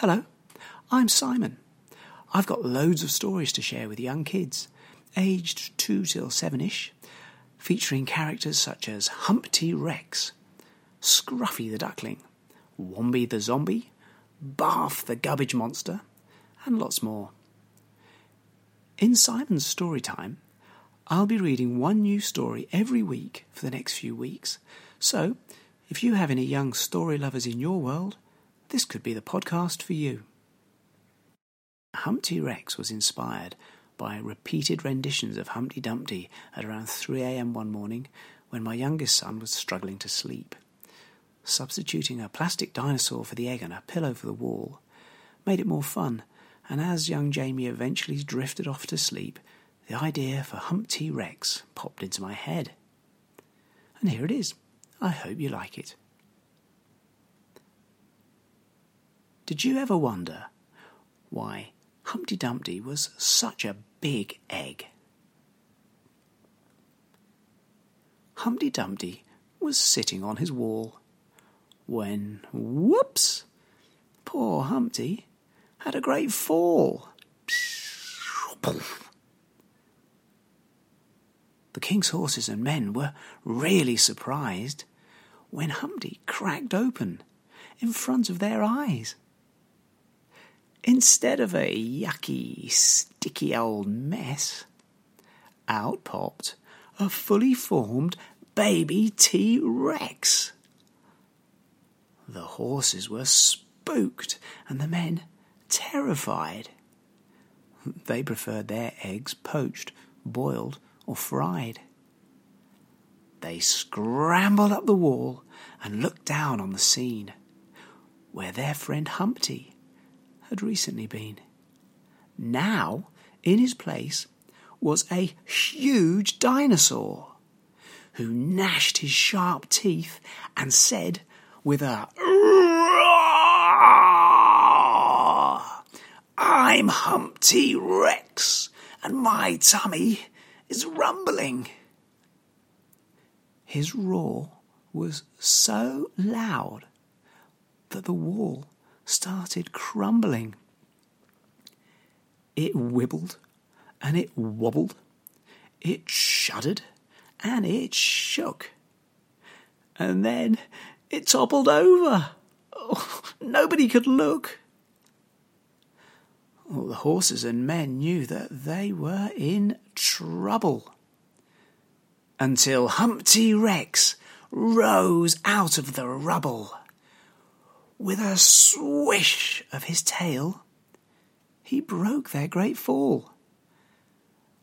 Hello, I'm Simon. I've got loads of stories to share with young kids, aged 2 till 7 ish, featuring characters such as Humpty Rex, Scruffy the Duckling, Womby the Zombie, Barf the Gubbage Monster, and lots more. In Simon's story time, I'll be reading one new story every week for the next few weeks. So, if you have any young story lovers in your world, this could be the podcast for you. Humpty Rex was inspired by repeated renditions of Humpty Dumpty at around 3 a.m. one morning when my youngest son was struggling to sleep. Substituting a plastic dinosaur for the egg and a pillow for the wall made it more fun, and as young Jamie eventually drifted off to sleep, the idea for Humpty Rex popped into my head. And here it is. I hope you like it. Did you ever wonder why Humpty Dumpty was such a big egg? Humpty Dumpty was sitting on his wall when, whoops, poor Humpty had a great fall. The king's horses and men were really surprised when Humpty cracked open in front of their eyes. Instead of a yucky, sticky old mess, out popped a fully formed baby T Rex. The horses were spooked and the men terrified. They preferred their eggs poached, boiled, or fried. They scrambled up the wall and looked down on the scene where their friend Humpty had recently been. Now, in his place, was a huge dinosaur who gnashed his sharp teeth and said with a! I'm Humpty Rex, and my tummy is rumbling. His roar was so loud that the wall started crumbling. It wibbled and it wobbled, it shuddered and it shook. And then it toppled over. Oh, nobody could look. All the horses and men knew that they were in trouble. Until Humpty Rex rose out of the rubble with a swish of his tail, he broke their great fall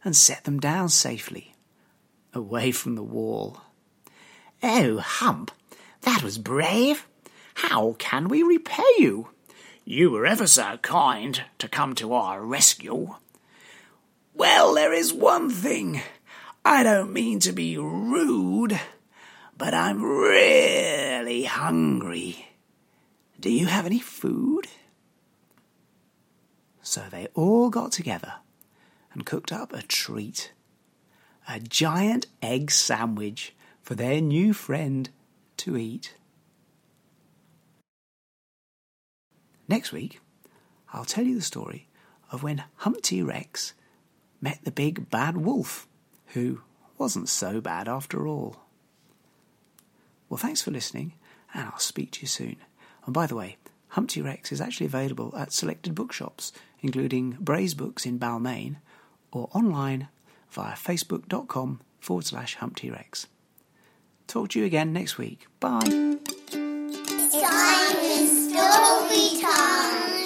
and set them down safely, away from the wall. Oh, Hump, that was brave. How can we repay you? You were ever so kind to come to our rescue. Well, there is one thing. I don't mean to be rude, but I'm really hungry. Do you have any food? So they all got together and cooked up a treat a giant egg sandwich for their new friend to eat. Next week, I'll tell you the story of when Humpty Rex met the big bad wolf, who wasn't so bad after all. Well, thanks for listening, and I'll speak to you soon. And by the way, Humpty Rex is actually available at selected bookshops, including Bray's Books in Balmain, or online via facebook.com forward slash Humpty Rex. Talk to you again next week. Bye. Time story time.